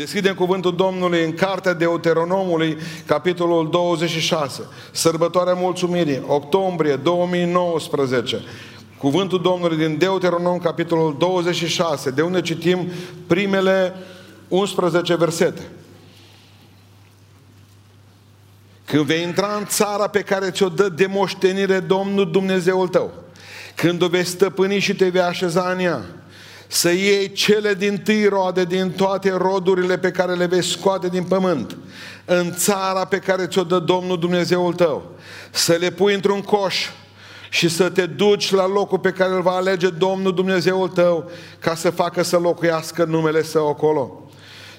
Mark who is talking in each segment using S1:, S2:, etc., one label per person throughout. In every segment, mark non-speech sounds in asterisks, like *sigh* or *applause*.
S1: Deschidem cuvântul Domnului în Cartea Deuteronomului, capitolul 26, sărbătoarea mulțumirii, octombrie 2019. Cuvântul Domnului din Deuteronom, capitolul 26, de unde citim primele 11 versete. Când vei intra în țara pe care ți-o dă de moștenire Domnul Dumnezeul tău, când o vei stăpâni și te vei așeza în ea, să iei cele din tâi roade din toate rodurile pe care le vei scoate din pământ, în țara pe care ți-o dă Domnul Dumnezeul tău, să le pui într-un coș și să te duci la locul pe care îl va alege Domnul Dumnezeul tău ca să facă să locuiască numele său acolo.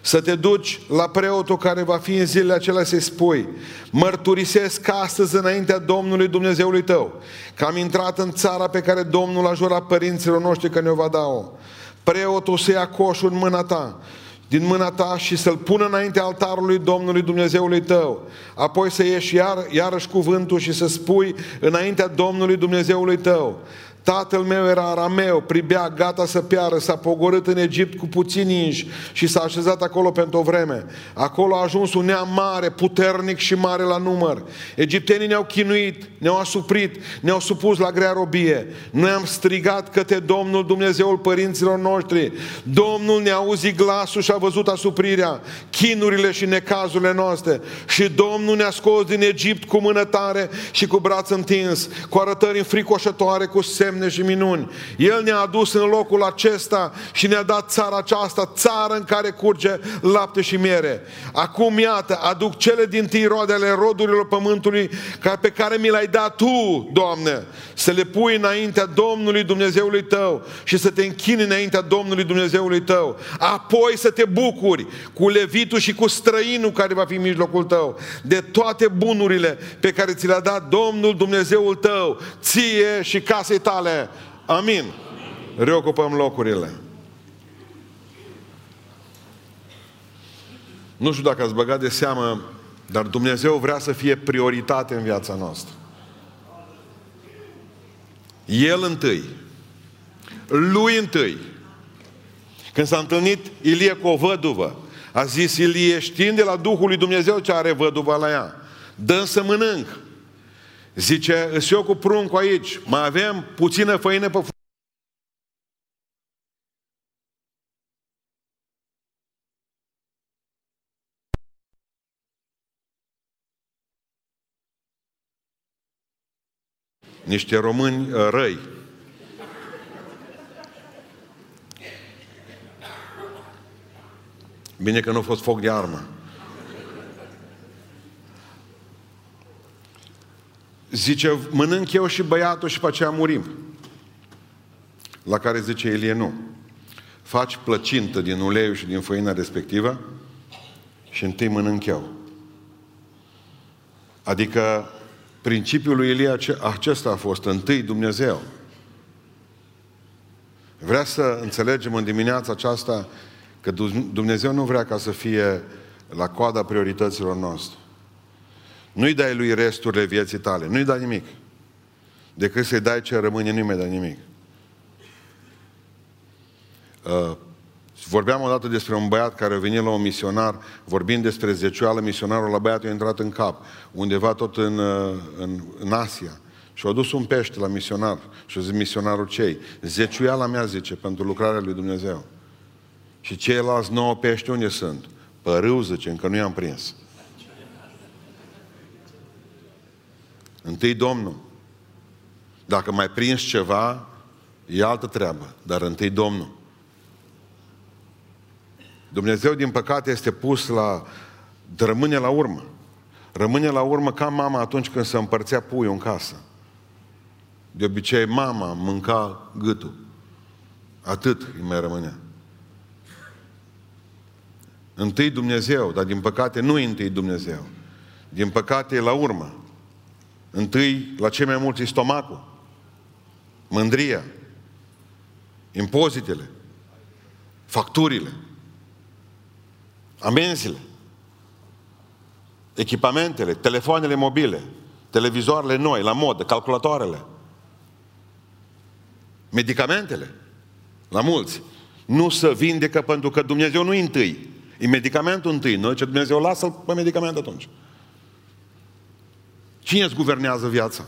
S1: Să te duci la preotul care va fi în zilele acelea să-i spui Mărturisesc astăzi înaintea Domnului Dumnezeului tău Că am intrat în țara pe care Domnul a jurat părinților noștri că ne-o va da-o Preotul să ia coșul în mâna ta din mâna ta și să-l pună înainte altarului Domnului Dumnezeului tău. Apoi să ieși iar, iarăși cuvântul și să spui înaintea Domnului Dumnezeului tău. Tatăl meu era arameu, pribea, gata să piară, s-a pogorât în Egipt cu puțini inși și s-a așezat acolo pentru o vreme. Acolo a ajuns un neam mare, puternic și mare la număr. Egiptenii ne-au chinuit, ne-au asuprit, ne-au supus la grea robie. Noi am strigat către Domnul Dumnezeul părinților noștri. Domnul ne-a auzit glasul și a văzut asuprirea, chinurile și necazurile noastre. Și Domnul ne-a scos din Egipt cu mână tare și cu braț întins, cu arătări înfricoșătoare, cu semne semne și minuni. El ne-a adus în locul acesta și ne-a dat țara aceasta, țară în care curge lapte și miere. Acum, iată, aduc cele din tâi roadele rodurilor pământului pe care mi le-ai dat Tu, Doamne, să le pui înaintea Domnului Dumnezeului Tău și să te închini înaintea Domnului Dumnezeului Tău. Apoi să te bucuri cu levitul și cu străinul care va fi în mijlocul Tău, de toate bunurile pe care ți le-a dat Domnul Dumnezeul Tău, ție și casei tale tale. Amin. Reocupăm locurile. Nu știu dacă ați băgat de seamă, dar Dumnezeu vrea să fie prioritate în viața noastră. El întâi. Lui întâi. Când s-a întâlnit Ilie cu o văduvă, a zis Ilie, știind de la Duhul lui Dumnezeu ce are văduva la ea, dă să mănânc. Zice, îs eu cu pruncul aici, mai avem puțină făină pe niște români uh, răi. Bine că nu a fost foc de armă. Zice, mănânc eu și băiatul și pe aceea murim. La care zice Elie, nu. Faci plăcintă din uleiul și din făina respectivă și întâi mănânc eu. Adică principiul lui Elie acesta a fost întâi Dumnezeu. Vrea să înțelegem în dimineața aceasta că Dumnezeu nu vrea ca să fie la coada priorităților noastre. Nu-i dai lui resturile vieții tale, nu-i dai nimic. Decât să-i dai ce rămâne, nu-i mai dai nimic. Uh, vorbeam odată despre un băiat care a venit la un misionar, vorbind despre zecioală, misionarul la băiatul a intrat în cap, undeva tot în, uh, în, în Asia. Și a dus un pește la misionar și a zis misionarul cei, zeciuiala mea, zice, pentru lucrarea lui Dumnezeu. Și ceilalți nouă pești unde sunt? Părâu, zice, încă nu i-am prins. Întâi Domnul. Dacă mai prins ceva, e altă treabă, dar întâi Domnul. Dumnezeu, din păcate, este pus la... rămâne la urmă. Rămâne la urmă ca mama atunci când se împărțea puiul în casă. De obicei, mama mânca gâtul. Atât îi mai rămânea. Întâi Dumnezeu, dar din păcate nu e întâi Dumnezeu. Din păcate e la urmă. Întâi, la cei mai mulți, stomacul, mândria, impozitele, facturile, amenziile, echipamentele, telefoanele mobile, televizoarele noi, la modă, calculatoarele, medicamentele, la mulți. Nu se vindecă pentru că Dumnezeu nu întâi. E medicamentul întâi. Noi ce Dumnezeu lasă pe medicament atunci. Cine îți guvernează viața?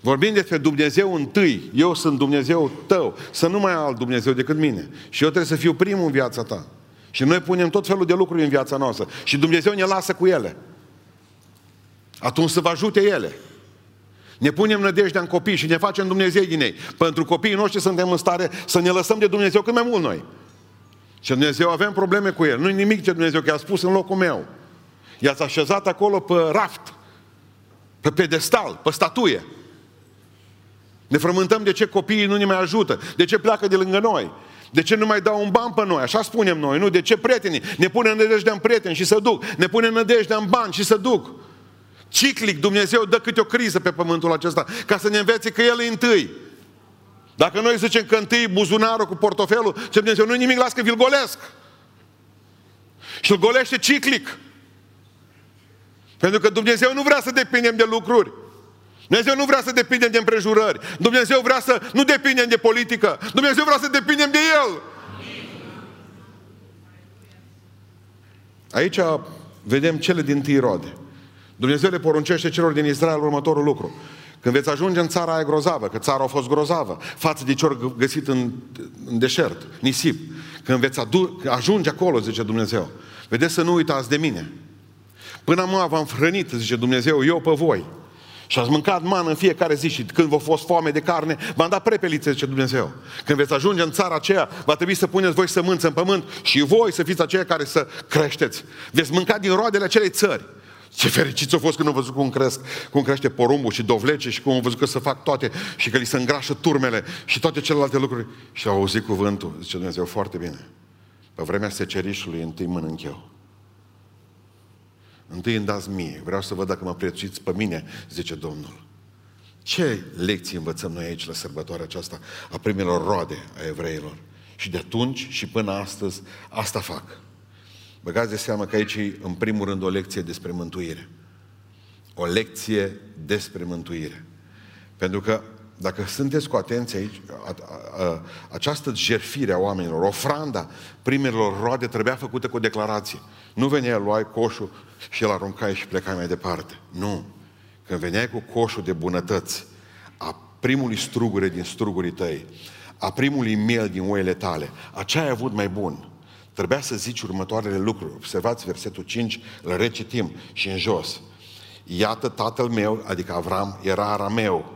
S1: Vorbim despre Dumnezeu întâi. Eu sunt Dumnezeu tău. Să nu mai ai alt Dumnezeu decât mine. Și eu trebuie să fiu primul în viața ta. Și noi punem tot felul de lucruri în viața noastră. Și Dumnezeu ne lasă cu ele. Atunci să vă ajute ele. Ne punem nădejdea în copii și ne facem Dumnezeu din ei. Pentru copiii noștri suntem în stare să ne lăsăm de Dumnezeu cât mai mult noi. Și Dumnezeu avem probleme cu el. Nu-i nimic ce Dumnezeu că a spus în locul meu. I-ați așezat acolo pe raft, pe pedestal, pe statuie. Ne frământăm de ce copiii nu ne mai ajută, de ce pleacă de lângă noi, de ce nu mai dau un ban pe noi, așa spunem noi, nu? De ce prietenii ne pune nădejdea în prieteni și să duc, ne pune nădejdea în bani și să duc. Ciclic, Dumnezeu dă câte o criză pe pământul acesta, ca să ne învețe că El e întâi. Dacă noi zicem că întâi buzunarul cu portofelul, ce Dumnezeu nu nimic, las că vi-l golesc. Și îl golește ciclic. Pentru că Dumnezeu nu vrea să depindem de lucruri. Dumnezeu nu vrea să depindem de împrejurări. Dumnezeu vrea să nu depindem de politică. Dumnezeu vrea să depindem de El. Aici vedem cele din tâi rode. Dumnezeu le poruncește celor din Israel următorul lucru. Când veți ajunge în țara aia grozavă, că țara a fost grozavă, față de ce ori găsit în, în deșert, nisip, când veți adu- ajunge acolo, zice Dumnezeu, vedeți să nu uitați de mine. Până am v-am hrănit, zice Dumnezeu, eu pe voi. Și ați mâncat mană în fiecare zi și când vă fost foame de carne, v-am dat prepelițe, zice Dumnezeu. Când veți ajunge în țara aceea, va trebui să puneți voi sămânță în pământ și voi să fiți aceia care să creșteți. Veți mânca din roadele acelei țări. Ce fericiți au fost când au văzut cum, cresc, cum crește porumbul și dovlece și cum au văzut că să fac toate și că li se îngrașă turmele și toate celelalte lucruri. Și au auzit cuvântul, zice Dumnezeu, foarte bine. Pe vremea secerișului întâi mănânc eu. Întâi îmi dați mie. Vreau să văd dacă mă prețuiți pe mine, zice Domnul. Ce lecții învățăm noi aici la sărbătoarea aceasta a primelor roade a evreilor? Și de atunci și până astăzi asta fac. Băgați de seamă că aici e în primul rând o lecție despre mântuire. O lecție despre mântuire. Pentru că dacă sunteți cu atenție aici, a, a, a, această jerfire a oamenilor, ofranda primelor roade trebuia făcută cu o declarație. Nu venea, luai coșul și îl aruncai și plecai mai departe. Nu. Când veneai cu coșul de bunătăți, a primului strugure din strugurii tăi, a primului miel din oile tale, aceea ai avut mai bun. Trebuia să zici următoarele lucruri. Observați versetul 5, îl recitim și în jos. Iată tatăl meu, adică Avram, era arameu,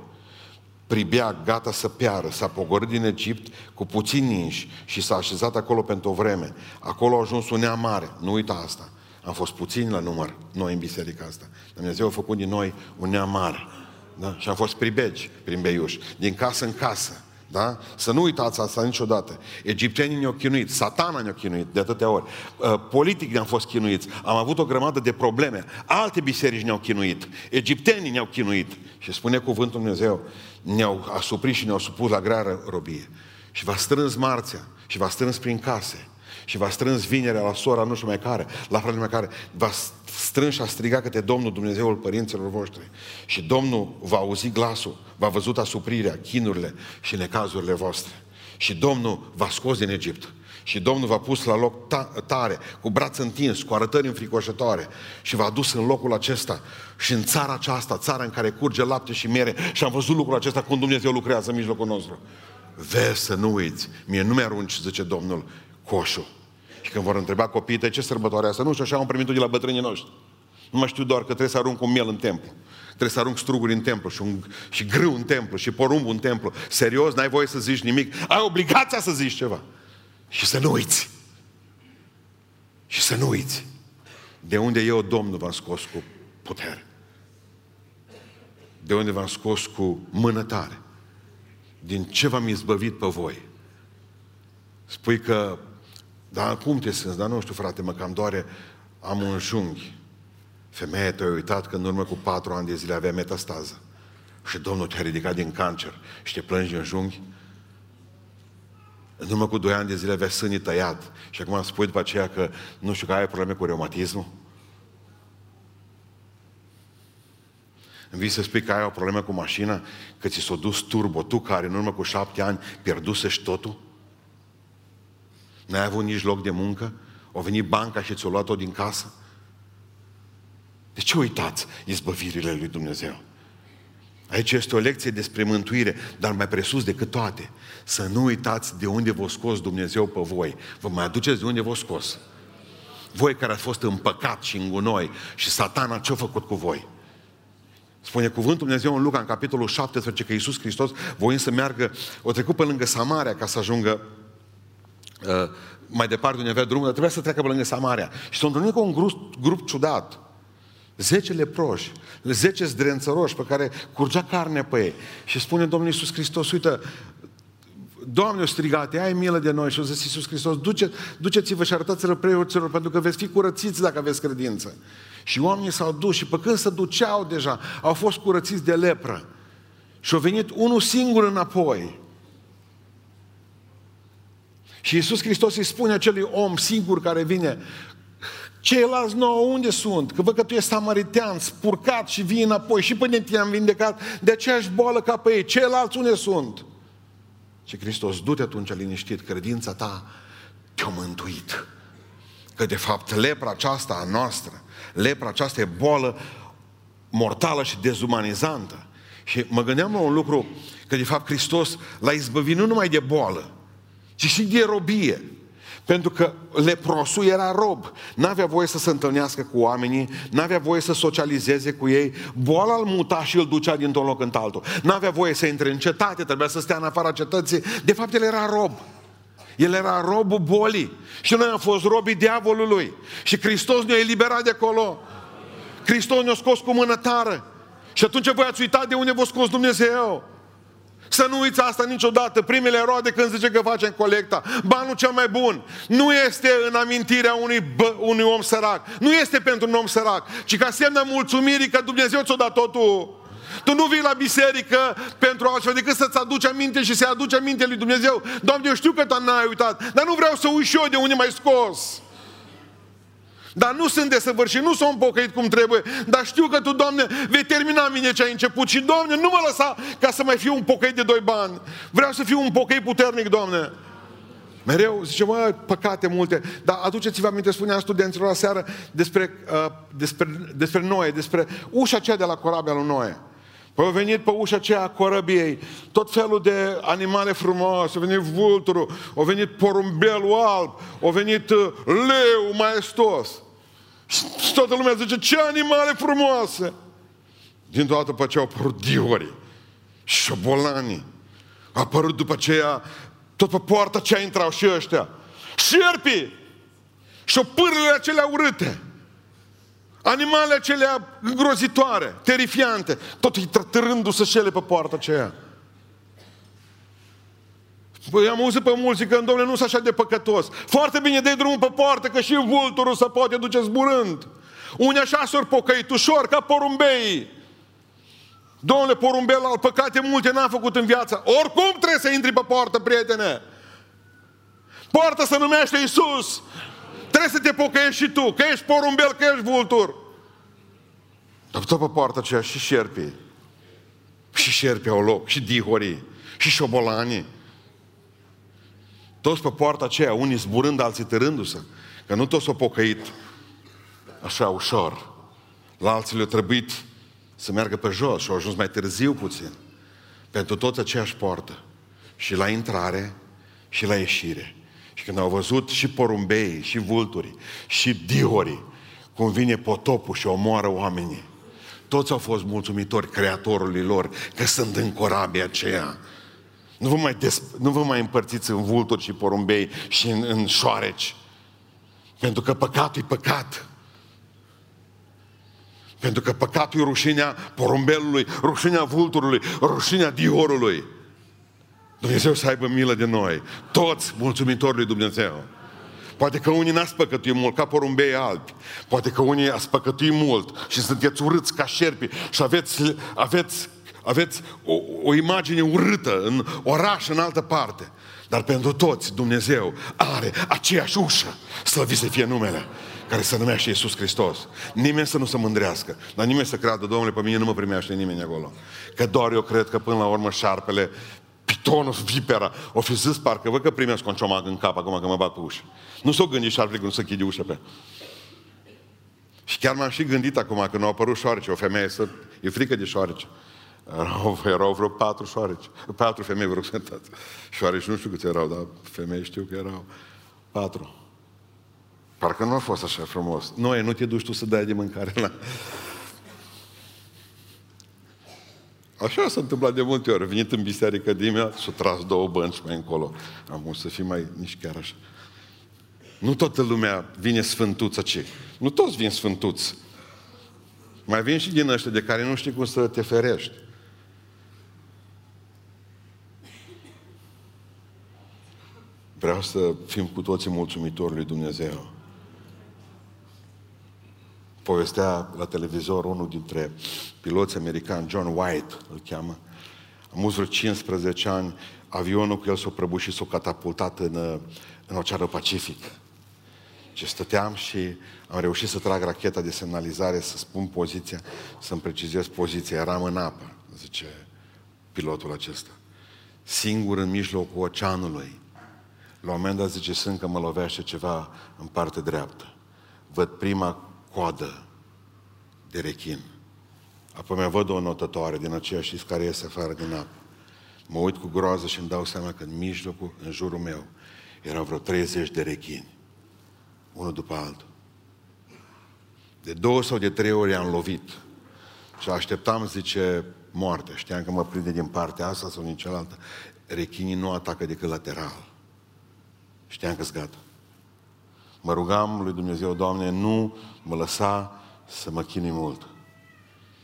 S1: pribea gata să piară, s-a pogorât din Egipt cu puțini inși și s-a așezat acolo pentru o vreme. Acolo a ajuns un neam mare, nu uita asta. Am fost puțini la număr, noi în biserica asta. Dumnezeu a făcut din noi un neam mare. Da? Și am fost pribegi prin beiuș, din casă în casă. Da? Să nu uitați asta niciodată. Egiptenii ne-au chinuit, satana ne-a chinuit de atâtea ori. Uh, politic ne-am fost chinuiți. Am avut o grămadă de probleme. Alte biserici ne-au chinuit. Egiptenii ne-au chinuit. Și spune cuvântul Dumnezeu, ne-au asuprit și ne-au supus la grea robie. Și v-a strâns marțea și v-a strâns prin case și v-a strâns vinerea la sora nu știu mai care, la fratele mai care, v-a strâns și a strigat către Domnul Dumnezeul părinților voștri. Și Domnul va auzi glasul, va văzut asuprirea, chinurile și necazurile voastre. Și Domnul va scos din Egipt. Și Domnul v-a pus la loc ta- tare, cu braț întins, cu arătări înfricoșătoare și v-a dus în locul acesta și în țara aceasta, țara în care curge lapte și miere și am văzut lucrul acesta cum Dumnezeu lucrează în mijlocul nostru. Vezi să nu uiți, mie nu mi-arunci, zice Domnul, coșul. Și când vor întreba copiii de ce sărbătoare asta, nu știu, așa am primit de la bătrânii noștri. Nu mai știu doar că trebuie să arunc un miel în templu. Trebuie să arunc struguri în templu și, un, și grâu în templu și porumbul în templu. Serios, n-ai voie să zici nimic. Ai obligația să zici ceva. Și să nu uiți. Și să nu uiți. De unde eu, Domnul, v-am scos cu putere. De unde v-am scos cu mână tare. Din ce v-am izbăvit pe voi. Spui că, dar cum te simți? Dar nu știu, frate, mă cam doare, am un junghi. Femeia te-a uitat că în urmă cu patru ani de zile avea metastază. Și Domnul te-a ridicat din cancer și te plângi în junghi. În urmă cu doi ani de zile avea sânii tăiat. Și acum spui după aceea că nu știu că ai probleme cu reumatismul. Îmi vii să spui că ai o problemă cu mașina, că ți s-a dus turbo, tu care în urmă cu șapte ani pierdusești totul? N-ai avut nici loc de muncă? O venit banca și ți-a luat-o din casă? De ce uitați izbăvirile lui Dumnezeu? Aici este o lecție despre mântuire, dar mai presus decât toate, să nu uitați de unde v-a scos Dumnezeu pe voi. Vă mai aduceți de unde v-a scos. Voi care ați fost în păcat și în gunoi și satana ce-a făcut cu voi? Spune cuvântul Dumnezeu în Luca, în capitolul 17, că Iisus Hristos, voind să meargă, o trecut pe lângă Samaria ca să ajungă uh, mai departe unde avea drumul, dar trebuia să treacă pe lângă Samaria. Și s-a întâlnit cu un grup, grup ciudat. Zece leproși, zece zdrențăroși pe care curgea carne pe ei. Și spune Domnul Iisus Hristos, uite, Doamne, o strigate, ai milă de noi și o zis Iisus Hristos, duce, duceți-vă și arătați-vă preoților pentru că veți fi curățiți dacă aveți credință. Și oamenii s-au dus și pe când se duceau deja, au fost curățiți de lepră. Și au venit unul singur înapoi. Și Iisus Hristos îi spune acelui om singur care vine, Ceilalți nouă unde sunt? Că văd că tu ești samaritean, spurcat și vii înapoi și până te-am vindecat de aceeași boală ca pe ei. Ceilalți unde sunt? Și Hristos, du-te atunci liniștit, credința ta te-a mântuit. Că de fapt lepra aceasta a noastră, lepra aceasta e boală mortală și dezumanizantă. Și mă gândeam la un lucru, că de fapt Hristos l-a izbăvit nu numai de boală, ci și de robie. Pentru că leprosul era rob. N-avea voie să se întâlnească cu oamenii, n-avea voie să socializeze cu ei. Boala îl muta și îl ducea dintr-un loc în altul. N-avea voie să intre în cetate, trebuia să stea în afara cetății. De fapt, el era rob. El era robul bolii. Și noi am fost robii diavolului. Și Hristos ne-a eliberat de acolo. Hristos ne-a scos cu mână tară. Și atunci voi ați uitat de unde v-a scos Dumnezeu. Să nu uiți asta niciodată. Primele roade când zice că facem colecta. Banul cel mai bun nu este în amintirea unui, bă, unui om sărac. Nu este pentru un om sărac, ci ca semnă mulțumirii că Dumnezeu ți-a dat totul. Tu nu vii la biserică pentru altceva decât să-ți aduci aminte și să-i aduci aminte lui Dumnezeu. Doamne, eu știu că tu n-ai uitat, dar nu vreau să uit și eu de unde mai scos. Dar nu sunt desăvârșit, nu sunt pocăit cum trebuie, dar știu că Tu, Doamne, vei termina mine ce ai început și, Doamne, nu mă lăsa ca să mai fiu un pocăit de doi bani. Vreau să fiu un pocăit puternic, Doamne. Mereu zice, mă, păcate multe. Dar aduceți-vă aminte, spunea studenților la seară despre, uh, despre, despre Noe, despre ușa aceea de la corabia lui Noe. Păi au venit pe ușa aceea a corăbiei, tot felul de animale frumoase, a venit vulturul, a venit porumbelul alb, a venit uh, leu maestos. Și toată lumea zice, ce animale frumoase! Dintr-o dată după ce au apărut diorii, șobolanii, a apărut după aceea, tot pe poarta ce intrau și ăștia, șerpii și pârlele acelea urâte. Animale acelea îngrozitoare, terifiante, tot trătărându-se șele pe poarta aceea. Păi am auzit pe mulți că, domnule, nu sunt așa de păcătos. Foarte bine, dai drumul pe poartă, că și vulturul se poate duce zburând. Unii așa s-or pocăit ușor, ca porumbei. Domnule, porumbel al păcate multe n-am făcut în viață. Oricum trebuie să intri pe poartă, prietene. Poarta se numește Isus. Trebuie să te pocăiești și tu, că ești porumbel, că ești vultur. Dar tot pe poarta aceea și șerpii. Și șerpii au loc, și dihorii, și șobolanii. Toți pe poarta aceea, unii zburând, alții târându-se. Că nu toți s-au pocăit așa ușor. La alții le-a trebuit să meargă pe jos și au ajuns mai târziu puțin. Pentru toți aceeași poartă. Și la intrare și la ieșire. Și când au văzut și porumbei, și vulturii, și dihorii, cum vine potopul și omoară oamenii, toți au fost mulțumitori Creatorului lor că sunt în corabia aceea. Nu vă mai, des, nu vă mai împărțiți în vulturi și porumbei și în, în șoareci. Pentru că păcatul e păcat. Pentru că păcatul e rușinea porumbelului, rușinea vulturului, rușinea diorului. Dumnezeu să aibă milă de noi. Toți mulțumitori lui Dumnezeu. Poate că unii n-ați păcătuit mult, ca porumbei albi. Poate că unii ați păcătuit mult și sunteți urâți ca șerpi și aveți, aveți, aveți o, o imagine urâtă în oraș, în altă parte. Dar pentru toți Dumnezeu are aceeași ușă, slăvit să fie numele, care se numește Iisus Hristos. Nimeni să nu se mândrească, dar nimeni să creadă, Domnule, pe mine nu mă primește nimeni acolo. Că doar eu cred că până la urmă șarpele pitonul, vipera. O fi zis parcă, văd că primesc un ciomac în cap acum că mă bat pe ușă. Nu s-o gândi și ar cum să chide ușa pe Și chiar m-am și gândit acum când au apărut șoarece, o femeie să... E frică de șoarece. Erau, erau vreo patru șoareci. Patru femei, vă rog să Șoareci nu știu câți erau, dar femei știu că erau patru. Parcă nu a fost așa frumos. Noi, nu te duci tu să dai de mâncare la... Așa s-a întâmplat de multe ori. Venit în biserică dimineața și-a tras două bănci mai încolo. Am vrut să fii mai, nici chiar așa. Nu toată lumea vine sfântuță, ce? Nu toți vin sfântuți. Mai vin și din ăștia de care nu știi cum să te ferești. Vreau să fim cu toții mulțumitori lui Dumnezeu. Povestea la televizor unul dintre piloți americani, John White îl cheamă. Am vreo 15 ani, avionul cu el s-a prăbușit, s-a catapultat în, în Oceanul Pacific. Și stăteam și am reușit să trag racheta de semnalizare, să spun poziția, să-mi precizez poziția. Eram în apă, zice pilotul acesta. Singur în mijlocul oceanului. La un moment dat zice, sunt că mă lovește ceva în partea dreaptă. Văd prima coadă de rechin. Apoi mai văd o notătoare din aceea și care iese afară din apă. Mă uit cu groază și îmi dau seama că în mijlocul, în jurul meu, erau vreo 30 de rechini. Unul după altul. De două sau de trei ori am lovit. Și așteptam, zice, moarte. Știam că mă prinde din partea asta sau din cealaltă. Rechinii nu atacă decât lateral. Știam că-s gata. Mă rugam lui Dumnezeu, Doamne, nu mă lăsa să mă chinui mult.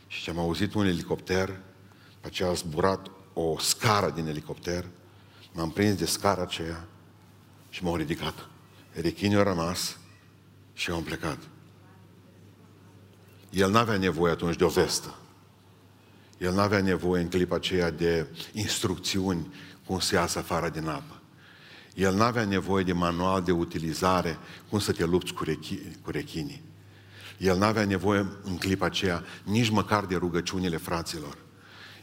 S1: Și am auzit un elicopter, pe aceea a zburat o scară din elicopter, m-am prins de scara aceea și m-au ridicat. Rechinii au rămas și au plecat. El n-avea nevoie atunci de o vestă. El n-avea nevoie în clipa aceea de instrucțiuni cum să iasă afară din apă. El n-avea nevoie de manual de utilizare, cum să te lupți cu, rechi, cu rechinii. El n-avea nevoie în clipa aceea nici măcar de rugăciunile fraților.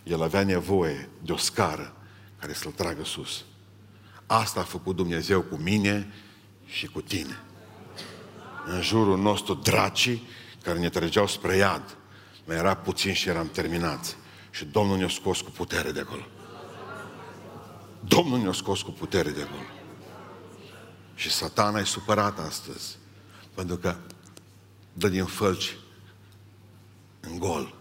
S1: El avea nevoie de o scară care să-l tragă sus. Asta a făcut Dumnezeu cu mine și cu tine. În jurul nostru dracii care ne trăgeau spre iad. Mai era puțin și eram terminați. Și Domnul ne-a scos cu putere de acolo. Domnul ne-a scos cu putere de acolo. Și satana e supărat astăzi. Pentru că dă din fălci în gol.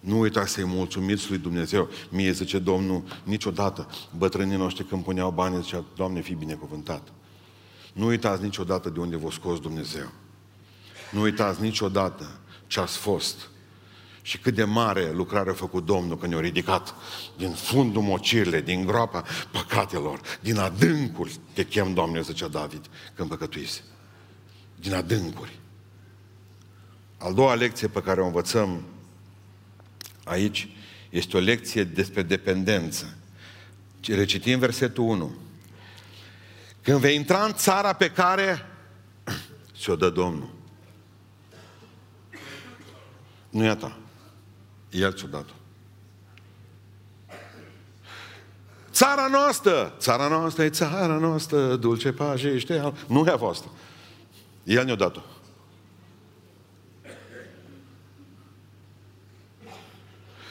S1: Nu uitați să-i mulțumiți lui Dumnezeu. Mie zice Domnul, niciodată bătrânii noștri când puneau bani, zicea, Doamne, fii binecuvântat. Nu uitați niciodată de unde vă scos Dumnezeu. Nu uitați niciodată ce ați fost și cât de mare lucrare a făcut Domnul când ne-a ridicat din fundul mocirile, din groapa păcatelor, din adâncuri. Te chem, Doamne, zicea David, când păcătuise. Din adâncuri. Al doua lecție pe care o învățăm aici este o lecție despre dependență. Recitim versetul 1. Când vei intra în țara pe care *clears throat* ți-o dă Domnul. Nu e a ta. El ți-o dat Țara noastră, țara noastră e țara noastră, dulce pajește, nu e a voastră. El ne-a dat-o.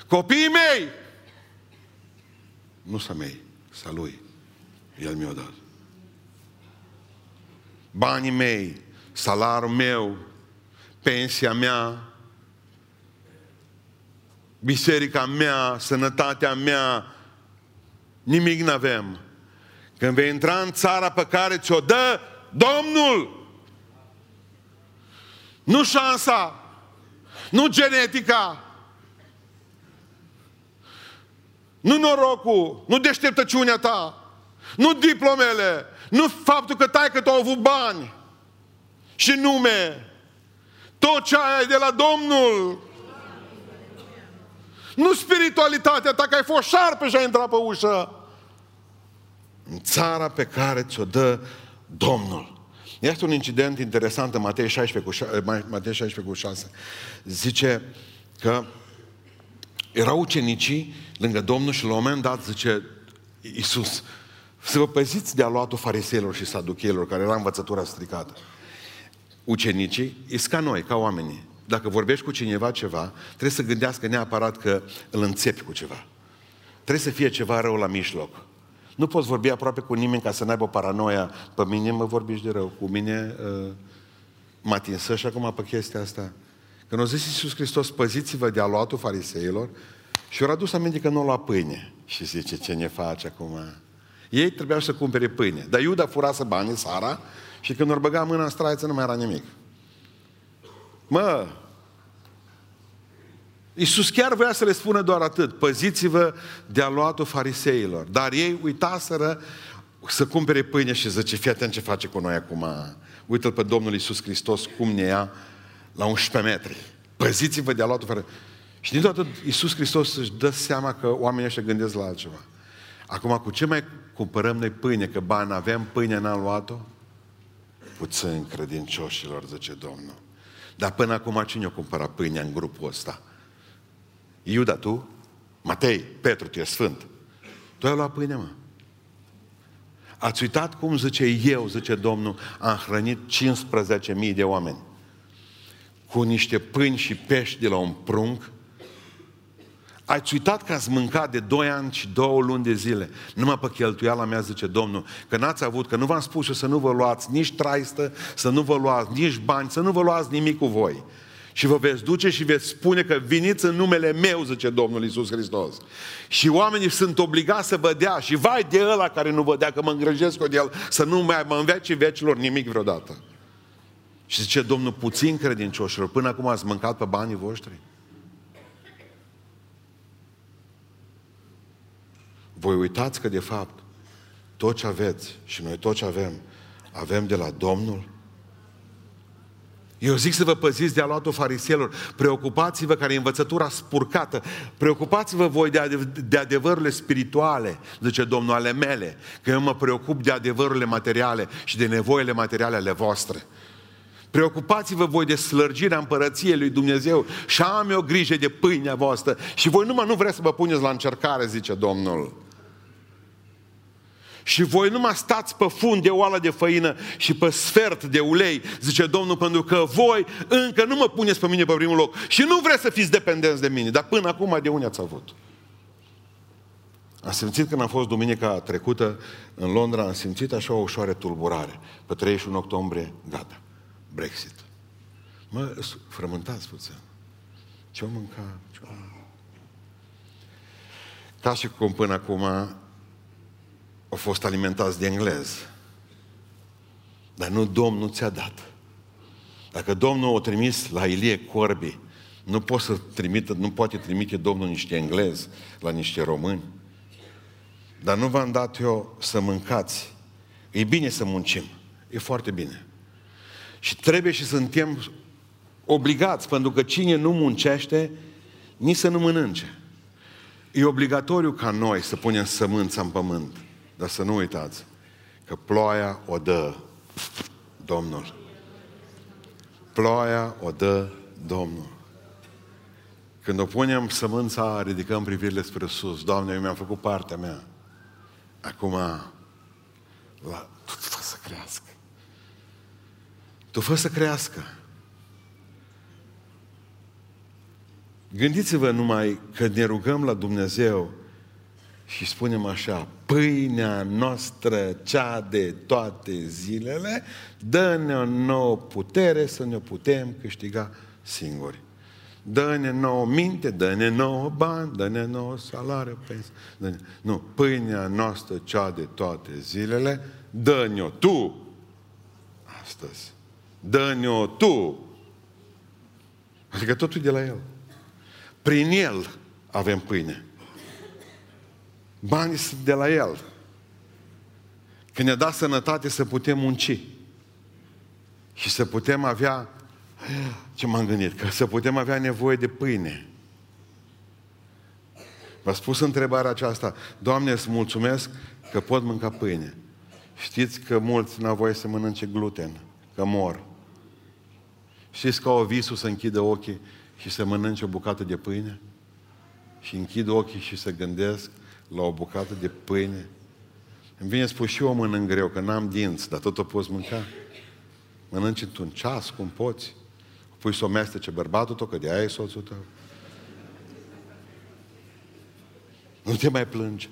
S1: Copiii mei, nu să mei, să lui. El mi-a dat. Banii mei, salarul meu, pensia mea, biserica mea, sănătatea mea, nimic nu avem. Când vei intra în țara pe care ți-o dă Domnul, nu șansa, nu genetica, nu norocul, nu deșteptăciunea ta, nu diplomele, nu faptul că tai că tu au avut bani și nume. Tot ce ai de la Domnul. Nu spiritualitatea ta, că ai fost șarpe și ai intrat pe ușă. În țara pe care ți-o dă Domnul. Este un incident interesant în Matei 16 cu, 6, Matei 16 cu 6. Zice că Erau ucenicii lângă Domnul și la un moment dat zice Iisus, să vă păziți de aluatul fariseilor și saducheilor, care era învățătura stricată. Ucenicii e ca noi, ca oamenii. Dacă vorbești cu cineva ceva, trebuie să gândească neapărat că îl înțepi cu ceva. Trebuie să fie ceva rău la mijloc. Nu poți vorbi aproape cu nimeni ca să n-aibă o paranoia. Pe mine mă vorbiți de rău, cu mine uh, mă atinsă și acum pe chestia asta. Când a zis Iisus Hristos, păziți-vă de aluatul fariseilor, și au adus aminte că nu lua pâine. Și zice, ce ne face acum? Ei trebuiau să cumpere pâine. Dar Iuda furase banii, Sara, și când ori băga mâna în straiță, nu mai era nimic. Mă, Iisus chiar voia să le spună doar atât. Păziți-vă de aluatul fariseilor. Dar ei uitaseră să cumpere pâine și zice, fii atent ce face cu noi acum. Uită-l pe Domnul Iisus Hristos cum ne ia la 11 metri. Păziți-vă de aluatul fariseilor. Și din toată Iisus Hristos își dă seama că oamenii ăștia gândesc la altceva. Acum, cu ce mai cumpărăm noi pâine, că bani avem, pâine n-am luat-o? Puțin credincioșilor, zice Domnul. Dar până acum cine a cumpărat pâinea în grupul ăsta? Iuda, tu? Matei, Petru, tu e sfânt. Tu ai luat pâine, mă. Ați uitat cum zice eu, zice Domnul, am hrănit 15.000 de oameni cu niște pâini și pești de la un prunc Ați uitat că ați mâncat de 2 ani și 2 luni de zile. Numai pe cheltuiala mea, zice Domnul, că n-ați avut, că nu v-am spus eu să nu vă luați nici traistă, să nu vă luați nici bani, să nu vă luați nimic cu voi. Și vă veți duce și veți spune că veniți în numele meu, zice Domnul Isus Hristos. Și oamenii sunt obligați să vă dea și vai de ăla care nu vă dea, că mă îngrăjesc de el, să nu mai mă învece vecilor nimic vreodată. Și zice Domnul, puțin credincioșilor, până acum ați mâncat pe banii voștri? Voi uitați că de fapt tot ce aveți și noi tot ce avem, avem de la Domnul? Eu zic să vă păziți de aluatul fariselor. Preocupați-vă care e învățătura spurcată. Preocupați-vă voi de, adev- de adevărurile spirituale, zice Domnul, ale mele. Că eu mă preocup de adevărurile materiale și de nevoile materiale ale voastre. Preocupați-vă voi de slărgirea împărăției lui Dumnezeu și am eu grijă de pâinea voastră. Și voi numai nu vreți să vă puneți la încercare, zice Domnul. Și voi nu mai stați pe fund de oală de făină și pe sfert de ulei, zice Domnul, pentru că voi încă nu mă puneți pe mine pe primul loc și nu vreți să fiți dependenți de mine. Dar până acum de unde ați avut? Am simțit când am fost duminica trecută în Londra, am simțit așa o ușoare tulburare. Pe 31 octombrie, gata, Brexit. Mă, frământați puțin. Ce-o mânca? Ce-o... Ca și cum până acum au fost alimentați de englez. Dar nu Domnul ți-a dat. Dacă Domnul o trimis la Ilie Corbi, nu, poate să trimită, nu poate trimite Domnul niște englezi la niște români. Dar nu v-am dat eu să mâncați. E bine să muncim. E foarte bine. Și trebuie și suntem obligați, pentru că cine nu muncește, nici să nu mănânce. E obligatoriu ca noi să punem sămânța în pământ. Dar să nu uitați că ploaia o dă Domnul. Ploaia o dă Domnul. Când o punem sămânța, ridicăm privirile spre sus. Doamne, eu mi-am făcut partea mea. Acum, la, tu fă să crească. Tu fă să crească. Gândiți-vă numai că ne rugăm la Dumnezeu și spunem așa, pâinea noastră, cea de toate zilele, dă-ne o nouă putere să ne putem câștiga singuri. Dă-ne nouă minte, dă-ne nouă bani, dă-ne nouă salariu, pensie. Nu, pâinea noastră, cea de toate zilele, dă-ne-o tu astăzi. Dă-ne-o tu. Adică totul de la El. Prin El avem pâine. Banii sunt de la El. Când ne-a dat sănătate să putem munci. Și să putem avea, ce m-am gândit, că să putem avea nevoie de pâine. V-a spus întrebarea aceasta, Doamne, îți mulțumesc că pot mânca pâine. Știți că mulți n-au voie să mănânce gluten, că mor. Știți că au visul să închidă ochii și să mănânce o bucată de pâine? și închid ochii și să gândesc la o bucată de pâine, îmi vine spus și eu mănânc greu, că n-am dinți, dar tot o poți mânca. Mănânci într-un ceas, cum poți. Pui să o mestece bărbatul tău, că de aia e soțul tău. Nu te mai plânge.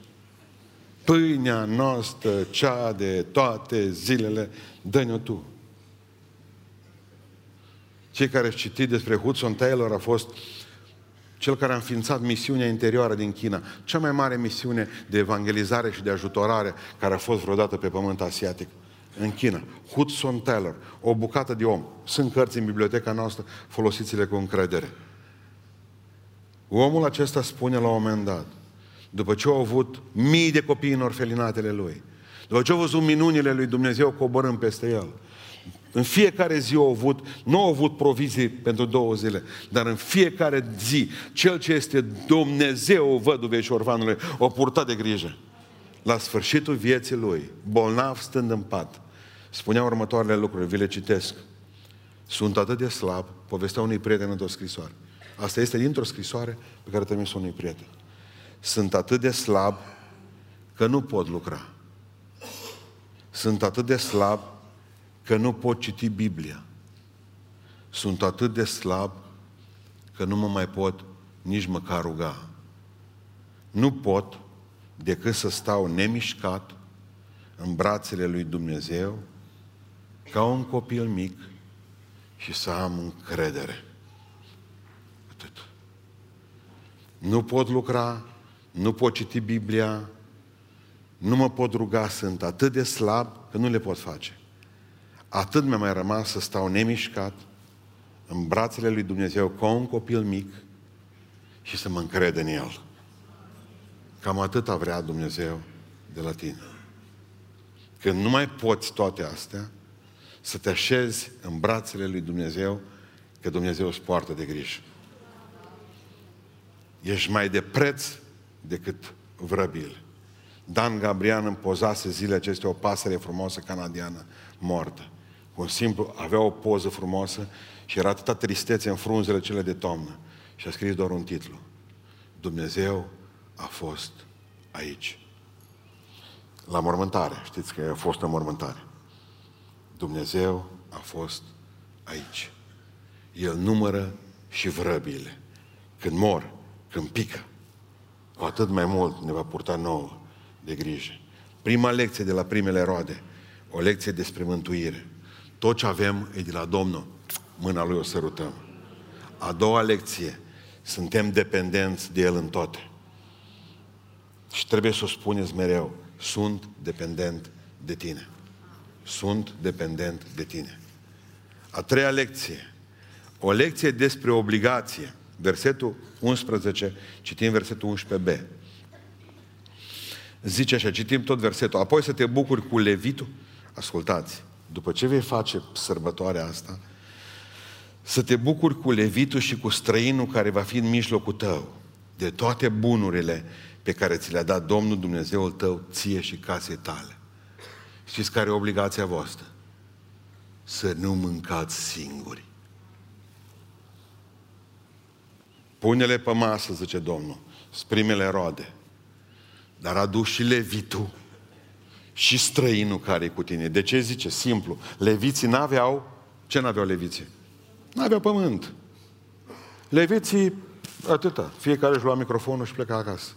S1: Pâinea noastră, cea de toate zilele, dă-ne-o tu. Cei care au citit despre Hudson Taylor a fost cel care a înființat misiunea interioară din China, cea mai mare misiune de evangelizare și de ajutorare care a fost vreodată pe pământ asiatic în China. Hudson Taylor, o bucată de om. Sunt cărți în biblioteca noastră, folosiți-le cu încredere. Omul acesta spune la un moment dat, după ce au avut mii de copii în orfelinatele lui, după ce au văzut minunile lui Dumnezeu coborând peste el, în fiecare zi au avut, nu au avut provizii pentru două zile, dar în fiecare zi, cel ce este Dumnezeu văduvei și orfanului, o purtat de grijă. La sfârșitul vieții lui, bolnav stând în pat, spunea următoarele lucruri, vi le citesc. Sunt atât de slab, povestea unui prieten într-o scrisoare. Asta este dintr-o scrisoare pe care trimis unui prieten. Sunt atât de slab că nu pot lucra. Sunt atât de slab că nu pot citi Biblia. Sunt atât de slab că nu mă mai pot nici măcar ruga. Nu pot decât să stau nemișcat în brațele lui Dumnezeu ca un copil mic și să am încredere. Atât. Nu pot lucra, nu pot citi Biblia, nu mă pot ruga, sunt atât de slab că nu le pot face atât mi-a mai rămas să stau nemișcat în brațele lui Dumnezeu ca un copil mic și să mă încred în El. Cam atât a vrea Dumnezeu de la tine. Când nu mai poți toate astea, să te așezi în brațele lui Dumnezeu, că Dumnezeu îți poartă de grijă. Ești mai de preț decât vrăbil. Dan Gabriel îmi pozase zile acestea o pasăre frumoasă canadiană moartă un simplu, avea o poză frumoasă și era atâta tristețe în frunzele cele de toamnă. Și a scris doar un titlu. Dumnezeu a fost aici. La mormântare, știți că a fost în mormântare. Dumnezeu a fost aici. El numără și vrăbile. Când mor, când pică, cu atât mai mult ne va purta nouă de grijă. Prima lecție de la primele roade, o lecție despre mântuire. Tot ce avem e de la Domnul. Mâna Lui o sărutăm. A doua lecție. Suntem dependenți de El în toate. Și trebuie să o spuneți mereu. Sunt dependent de tine. Sunt dependent de tine. A treia lecție. O lecție despre obligație. Versetul 11, citim versetul 11b. Zice așa, citim tot versetul. Apoi să te bucuri cu levitul. Ascultați după ce vei face sărbătoarea asta, să te bucuri cu levitul și cu străinul care va fi în mijlocul tău, de toate bunurile pe care ți le-a dat Domnul Dumnezeul tău, ție și casei tale. Știți care e obligația voastră? Să nu mâncați singuri. Pune-le pe masă, zice Domnul, sprimele roade. Dar adu și levitul și străinul care e cu tine. De ce zice? Simplu. Leviții n-aveau... Ce n-aveau leviții? N-aveau pământ. Leviții, atâta. Fiecare își lua microfonul și pleca acasă.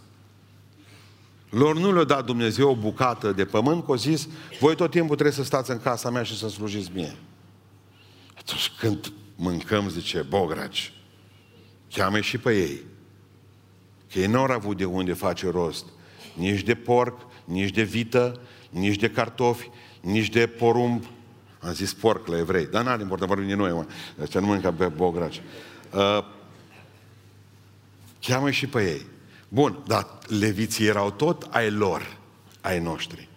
S1: Lor nu le-a dat Dumnezeu o bucată de pământ, că zis, voi tot timpul trebuie să stați în casa mea și să slujiți mie. Atunci când mâncăm, zice, bograci, cheamă și pe ei. Că ei nu au avut de unde face rost. Nici de porc, nici de vită, nici de cartofi, nici de porumb. Am zis porc la evrei, dar n-are important, vorbim de noi, mă. Ăștia nu mănâncă pe bograci. Uh, cheamă și pe ei. Bun, dar leviții erau tot ai lor, ai noștri.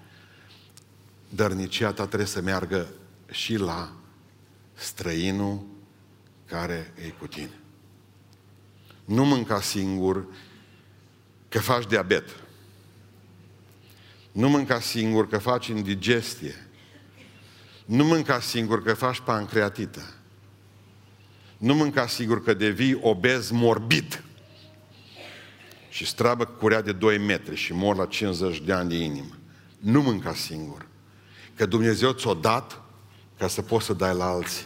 S1: Dărnicia ta trebuie să meargă și la străinul care e cu tine. Nu mânca singur că faci diabet. Nu mânca singur că faci indigestie. Nu mânca singur că faci pancreatită. Nu mânca singur că devii obez morbid. și strabă curea de 2 metri și mor la 50 de ani de inimă. Nu mânca singur. Că Dumnezeu ți-o dat ca să poți să dai la alții.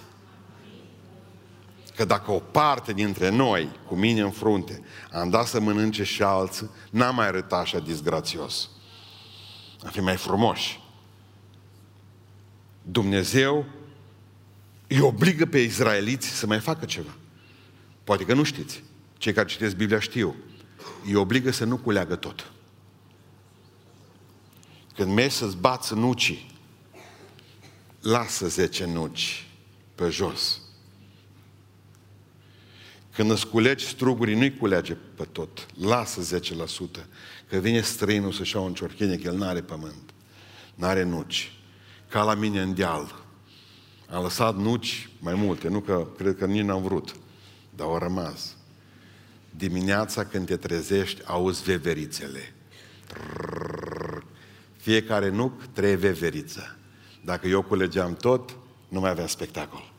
S1: Că dacă o parte dintre noi, cu mine în frunte, am dat să mănânce și alții, n-am mai arătat așa disgrațios. Am fi mai frumoși. Dumnezeu îi obligă pe izraeliți să mai facă ceva. Poate că nu știți. Cei care citesc Biblia știu. Îi obligă să nu culeagă tot. Când mergi să-ți bați nucii, lasă 10 nuci pe jos. Când îți culegi strugurii, nu-i culege pe tot. Lasă 10%. Că vine străinul să-și ia un ciorchine, că el n-are pământ. N-are nuci. Ca la mine în deal. Am lăsat nuci mai multe, nu că cred că nici n-am vrut, dar au rămas. Dimineața când te trezești, auzi veverițele. Fiecare nuc, trei veveriță. Dacă eu culegeam tot, nu mai aveam spectacol.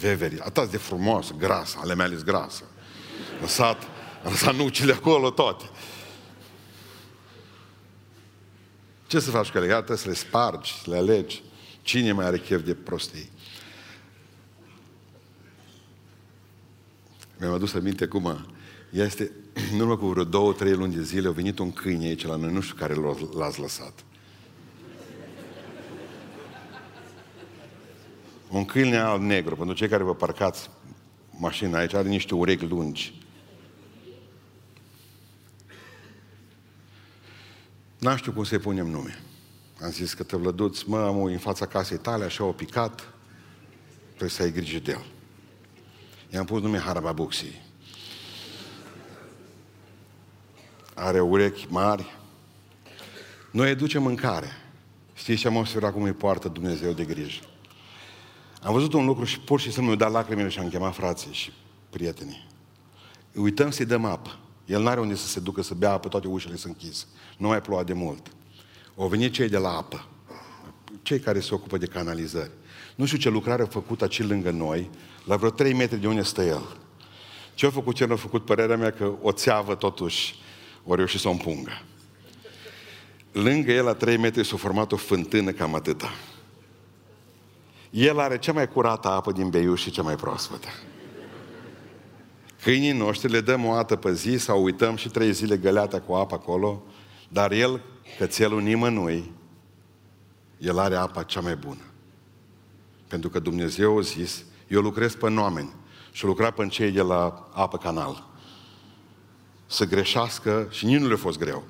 S1: Veveri, atât de frumos, grasă, ale mele grasă. Lăsat, am lăsat nucile acolo toate. Ce să faci cu ele? Iată să le spargi, să le alegi. Cine mai are chef de prostii? Mi-am adus aminte cum este, *clears throat* în urmă cu vreo două, trei luni de zile, a venit un câine aici la noi, nu știu care l-ați lăsat. Un câine alb-negru, pentru cei care vă parcați mașina aici, are niște urechi lungi. N-am știu cum să-i punem nume. Am zis că te vlăduți, mă, am în fața casei tale, așa o picat, trebuie să ai grijă de el. I-am pus nume Harababuxi. Are urechi mari. Noi îi ducem mâncare. Știți ce am observat cum îi poartă Dumnezeu de grijă? Am văzut un lucru și pur și simplu mi-a dat lacrimile și am chemat frații și prietenii. Uităm să-i dăm apă. El n-are unde să se ducă să bea apă, toate ușile sunt închise. Nu mai ploua de mult. Au venit cei de la apă, cei care se ocupă de canalizări. Nu știu ce lucrare a făcut aici lângă noi, la vreo 3 metri de unde stă el. Ce a făcut, ce a făcut, părerea mea că o țeavă totuși o reușit să o împungă. Lângă el, la 3 metri, s-a format o fântână cam atâta. El are cea mai curată apă din Beiuș și cea mai proaspătă. Câinii noștri le dăm o dată pe zi sau uităm și trei zile găleata cu apă acolo, dar el, cățelul nimănui, el are apa cea mai bună. Pentru că Dumnezeu a zis, eu lucrez pe oameni și lucra pe cei de la apă canal. Să greșească și nici nu le-a fost greu.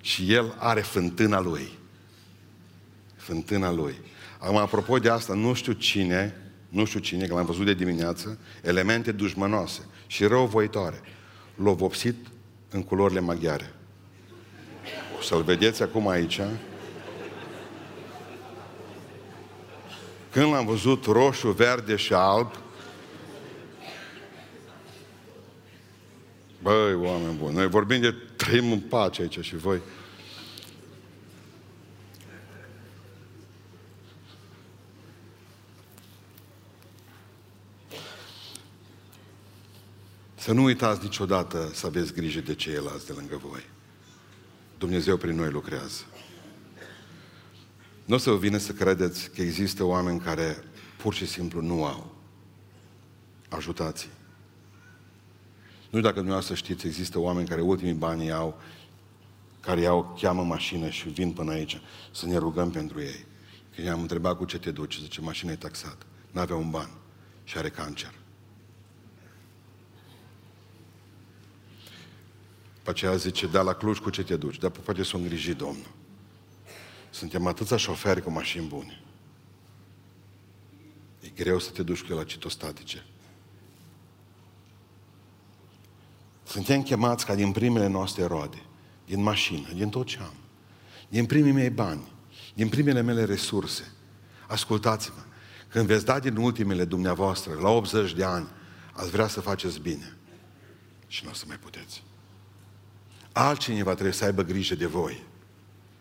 S1: Și el are fântâna lui. Fântâna lui. Acum, apropo de asta, nu știu cine nu știu cine, că l-am văzut de dimineață, elemente dușmănoase și răuvoitoare. L-au vopsit în culorile maghiare. O să-l vedeți acum aici. Când l-am văzut roșu, verde și alb, Băi, oameni buni, noi vorbim de trăim în pace aici și voi Să nu uitați niciodată să aveți grijă de ceilalți de lângă voi. Dumnezeu prin noi lucrează. Nu o să vă vină să credeți că există oameni care pur și simplu nu au. Ajutați. Nu știu dacă dumneavoastră știți, există oameni care ultimii bani au, care iau, cheamă mașină și vin până aici să ne rugăm pentru ei. Că i-am întrebat cu ce te duci, zice, mașina e taxată. N-avea un ban și are cancer. După aceea zice, da, la Cluj cu ce te duci? Dar poate să o îngriji Domnul. Suntem atâția șoferi cu mașini bune. E greu să te duci cu el la citostatice. Suntem chemați ca din primele noastre roade, din mașină, din tot ce am, din primii mei bani, din primele mele resurse. Ascultați-mă, când veți da din ultimele dumneavoastră, la 80 de ani, ați vrea să faceți bine. Și nu o să mai puteți. Altcineva trebuie să aibă grijă de voi,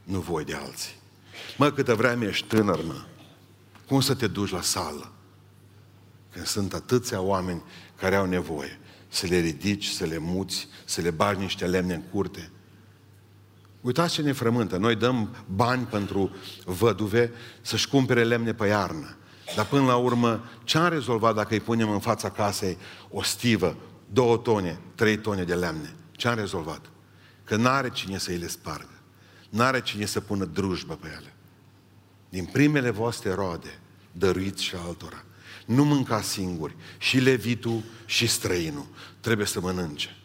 S1: nu voi de alții. Mă, câtă vreme ești tânăr, mă, cum să te duci la sală? când sunt atâția oameni care au nevoie să le ridici, să le muți, să le bagi niște lemne în curte. Uitați ce ne frământă. Noi dăm bani pentru văduve să-și cumpere lemne pe iarnă. Dar până la urmă, ce am rezolvat dacă îi punem în fața casei o stivă, două tone, trei tone de lemne? Ce am rezolvat? Că n-are cine să îi le spargă. N-are cine să pună drujbă pe ele. Din primele voastre roade, dăruiți și altora. Nu mânca singuri. Și levitul și străinul trebuie să mănânce.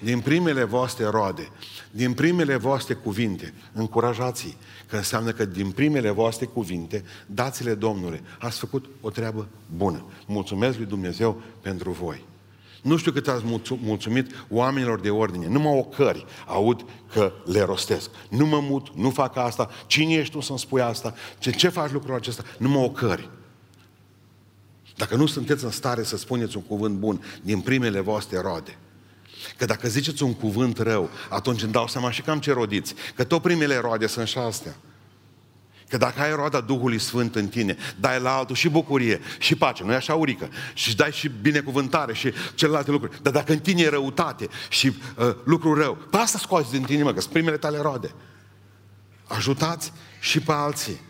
S1: Din primele voastre roade, din primele voastre cuvinte, încurajați că înseamnă că din primele voastre cuvinte, dați-le Domnului. Ați făcut o treabă bună. Mulțumesc lui Dumnezeu pentru voi. Nu știu cât ați mulțumit oamenilor de ordine. Numai ocări aud că le rostesc. Nu mă mut, nu fac asta. Cine ești tu să-mi spui asta? Ce, ce faci lucrul acesta? Numai ocări. Dacă nu sunteți în stare să spuneți un cuvânt bun din primele voastre roade, Că dacă ziceți un cuvânt rău, atunci îmi dau seama și cam ce rodiți. Că tot primele roade sunt și astea. Că dacă ai roada Duhului Sfânt în tine, dai la altul și bucurie, și pace, nu e așa urică, și dai și binecuvântare și celelalte lucruri. Dar dacă în tine e răutate și uh, lucru rău, pe asta scoați din tine, mă, că sunt primele tale roade. Ajutați și pe alții.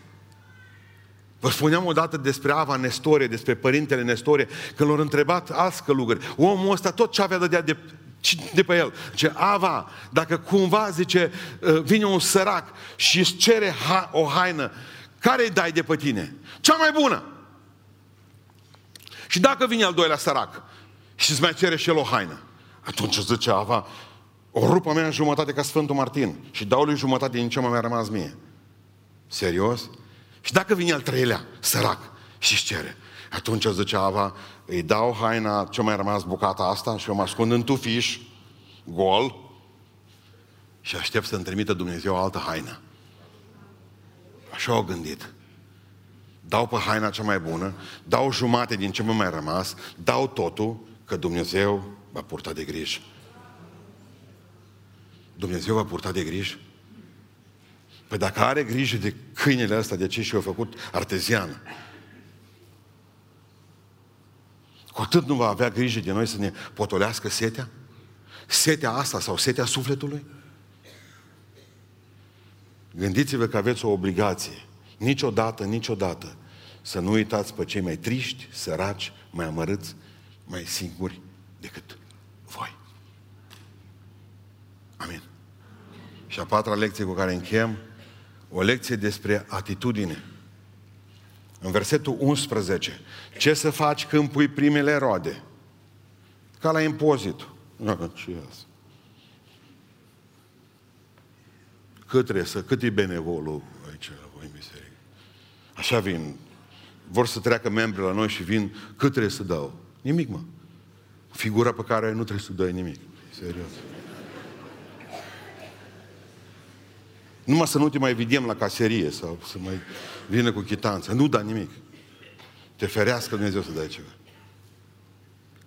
S1: Vă spuneam odată despre Ava Nestore, despre părintele Nestore, când l-au întrebat alți călugări. Omul ăsta tot ce avea dădea de de pe el. Ce Ava, dacă cumva, zice, uh, vine un sărac și îți cere ha- o haină, care îi dai de pe tine? Cea mai bună. Și dacă vine al doilea sărac și îți mai cere și el o haină, atunci zice Ava, o rupă mea în jumătate ca Sfântul Martin și dau lui jumătate din ce mai rămas mie. Serios? Și dacă vine al treilea sărac și îți cere, atunci zice Ava, îi dau haina ce mai rămas bucata asta și o mă ascund în tufiș, gol, și aștept să-mi trimită Dumnezeu o altă haină. Așa au gândit. Dau pe haina cea mai bună, dau jumate din ce mă mai rămas, dau totul, că Dumnezeu va purta de grijă. Dumnezeu va purta de grijă? Păi dacă are grijă de câinele ăsta, de ce și-a făcut artezian, cu atât nu va avea grijă de noi să ne potolească setea? Setea asta sau setea sufletului? Gândiți-vă că aveți o obligație. Niciodată, niciodată să nu uitați pe cei mai triști, săraci, mai amărâți, mai singuri decât voi. Amin. Și a patra lecție cu care încheiem, o lecție despre atitudine. În versetul 11. Ce să faci când pui primele roade? Ca la impozit. Ce Cât trebuie să, cât e benevolul aici la voi în biserică? Așa vin. Vor să treacă membri la noi și vin, cât trebuie să dau? Nimic, mă. Figura pe care nu trebuie să dai nimic. Serios. Numai să nu te mai vedem la caserie sau să mai vină cu chitanță. Nu da nimic. Te ferească Dumnezeu să dai ceva.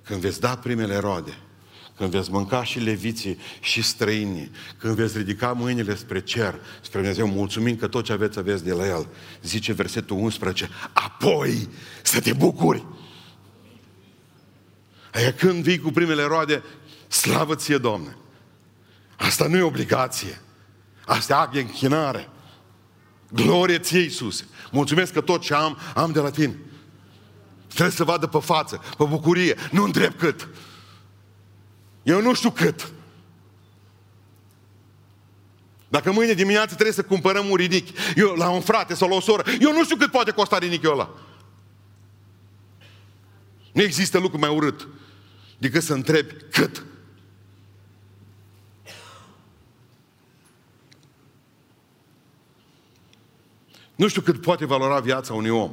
S1: Când veți da primele roade, când veți mânca și leviții și străinii, când veți ridica mâinile spre cer, spre Dumnezeu, mulțumim că tot ce aveți, aveți de la El. Zice versetul 11, apoi să te bucuri. Aia când vii cu primele roade, slavă ție, Doamne. Asta nu e obligație. Asta e act de închinare. Glorie ție, Iisus. Mulțumesc că tot ce am, am de la tine. Trebuie să vadă pe față, pe bucurie. Nu întreb cât. Eu nu știu cât. Dacă mâine dimineață trebuie să cumpărăm un ridic, eu la un frate sau la o soră, eu nu știu cât poate costa ridicul ăla. Nu există lucru mai urât decât să întrebi cât. Nu știu cât poate valora viața unui om.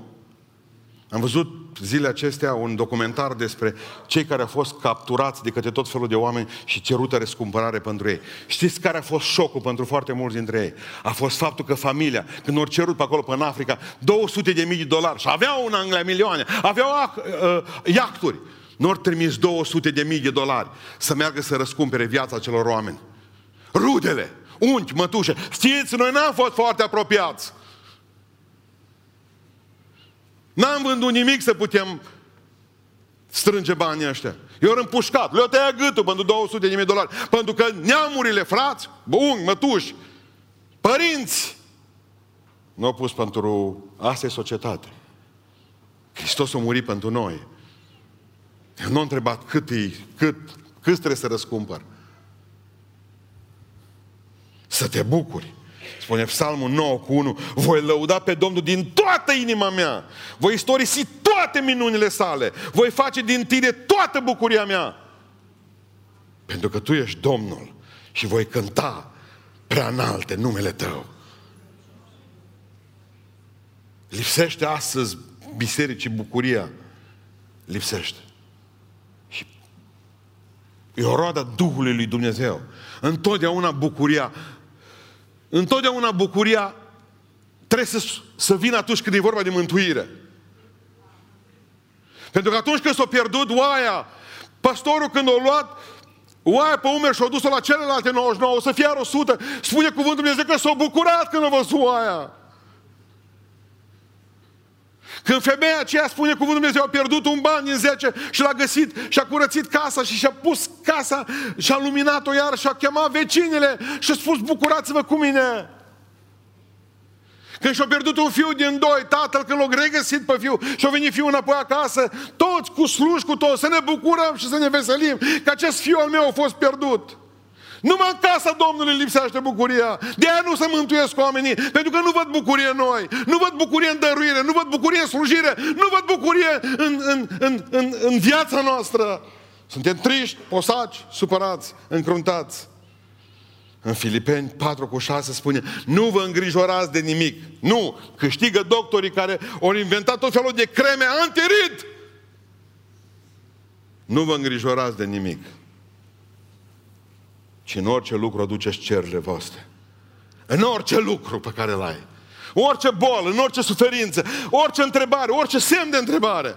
S1: Am văzut zilele acestea un documentar despre cei care au fost capturați de către tot felul de oameni și cerută răscumpărare pentru ei. Știți care a fost șocul pentru foarte mulți dintre ei? A fost faptul că familia, când au cerut pe acolo, pe în Africa, 200 de mii de dolari și aveau în Anglia milioane, aveau uh, iacturi, nu au trimis 200 de mii de dolari să meargă să răscumpere viața celor oameni. Rudele, unchi, mătușe, știți, noi n-am fost foarte apropiați. N-am vândut nimic să putem strânge banii ăștia. Eu am împușcat, le-au tăiat gâtul pentru 200 de dolari. Pentru că neamurile, frați, buni, mătuși, părinți, nu au pus pentru... Asta e societate. Hristos a murit pentru noi. Eu nu am întrebat cât, e, cât, cât trebuie să răscumpăr. Să te bucuri. Spune Psalmul 9 cu 1, voi lăuda pe Domnul din toată inima mea. Voi istorisi toate minunile sale. Voi face din tine toată bucuria mea. Pentru că Tu ești Domnul și voi cânta prea înalte numele Tău. Lipsește astăzi bisericii bucuria. Lipsește. Și e o roadă Duhului lui Dumnezeu. Întotdeauna bucuria Întotdeauna bucuria trebuie să, să vină atunci când e vorba de mântuire. Pentru că atunci când s-a pierdut oaia, pastorul când a luat oaia pe umeri și a dus-o la celelalte 99, o să fie 100, spune cuvântul Dumnezeu că s-a bucurat când a văzut oaia. Când femeia aceea spune cuvântul Dumnezeu a pierdut un ban din 10 și l-a găsit și a curățit casa și și-a pus casa și a luminat-o iar și a chemat vecinele și a spus bucurați-vă cu mine. Când și-a pierdut un fiu din doi, tatăl când l-a regăsit pe fiu și a venit fiul înapoi acasă, toți cu sluși, cu toți, să ne bucurăm și să ne veselim că acest fiu al meu a fost pierdut. Numai în casa Domnului lipsește bucuria. De aia nu se mântuiesc oamenii, pentru că nu văd bucurie în noi, nu văd bucurie în dăruire, nu văd bucurie în slujire, nu văd bucurie în, în, în, în, în viața noastră. Suntem triști, posaci, supărați, încruntați. În Filipeni 4 cu 6 spune, nu vă îngrijorați de nimic. Nu, câștigă doctorii care au inventat tot felul de creme antirid. Nu vă îngrijorați de nimic ci în orice lucru aduceți cerurile voastre. În orice lucru pe care îl ai. Orice boală, în orice suferință, orice întrebare, orice semn de întrebare.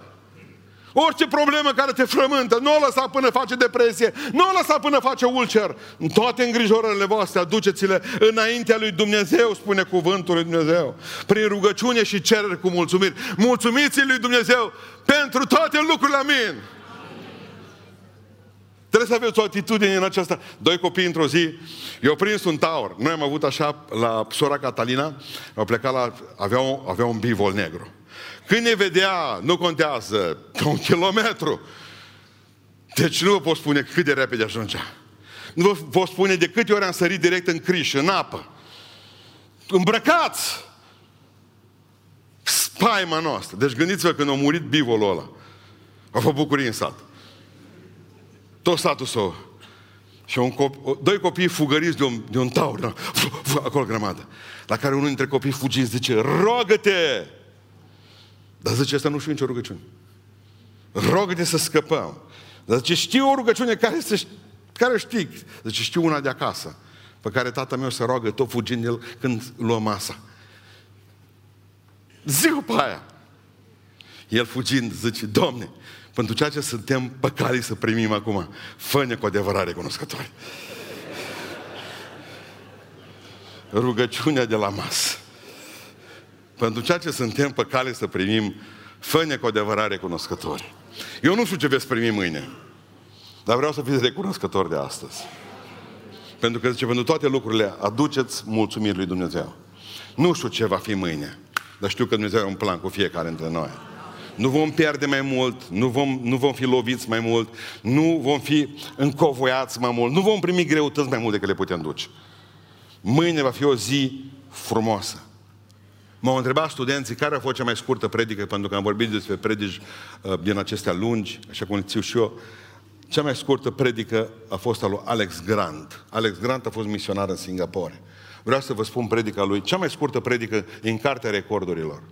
S1: Orice problemă care te frământă, nu o lăsa până face depresie, nu o lăsa până face ulcer. În toate îngrijorările voastre, aduceți-le înaintea lui Dumnezeu, spune cuvântul lui Dumnezeu. Prin rugăciune și cereri cu mulțumiri. Mulțumiți lui Dumnezeu pentru toate lucrurile, amin. Trebuie să aveți o atitudine în aceasta. Doi copii într-o zi, i-au prins un taur. Noi am avut așa la sora Catalina, au plecat la, aveau, avea un bivol negru. Când ne vedea, nu contează, un kilometru. Deci nu vă pot spune cât de repede ajungea. Nu vă pot spune de câte ori am sărit direct în criș, în apă. Îmbrăcați! Spaima noastră. Deci gândiți-vă când a murit bivolul ăla. A fost bucurie în sat tot satul său. Și un cop- doi copii fugăriți de un, de un taur, da, acolo grămadă. La care unul dintre copii fugi zice, rogă-te! Dar zice, asta nu știu nicio rugăciune. Rogă-te să scăpăm. Dar zice, știu o rugăciune care, să, care știi. Zice, știu una de acasă, pe care tata meu se roagă tot fugind el când luă masa. Zic pe aia. El fugind zice, Doamne, pentru ceea ce suntem păcali să primim acum. fă cu adevărat recunoscători. Rugăciunea de la masă. Pentru ceea ce suntem păcali să primim, fă cu adevărat recunoscători. Eu nu știu ce veți primi mâine, dar vreau să fiți recunoscători de astăzi. Pentru că zice, pentru toate lucrurile aduceți mulțumiri lui Dumnezeu. Nu știu ce va fi mâine, dar știu că Dumnezeu are un plan cu fiecare dintre noi nu vom pierde mai mult, nu vom, nu vom fi loviți mai mult, nu vom fi încovoiați mai mult, nu vom primi greutăți mai mult decât le putem duce. Mâine va fi o zi frumoasă. M-au întrebat studenții care a fost cea mai scurtă predică, pentru că am vorbit despre predici uh, din acestea lungi, așa cum țiu și eu. Cea mai scurtă predică a fost a lui Alex Grant. Alex Grant a fost misionar în Singapore. Vreau să vă spun predica lui. Cea mai scurtă predică în Cartea Recordurilor.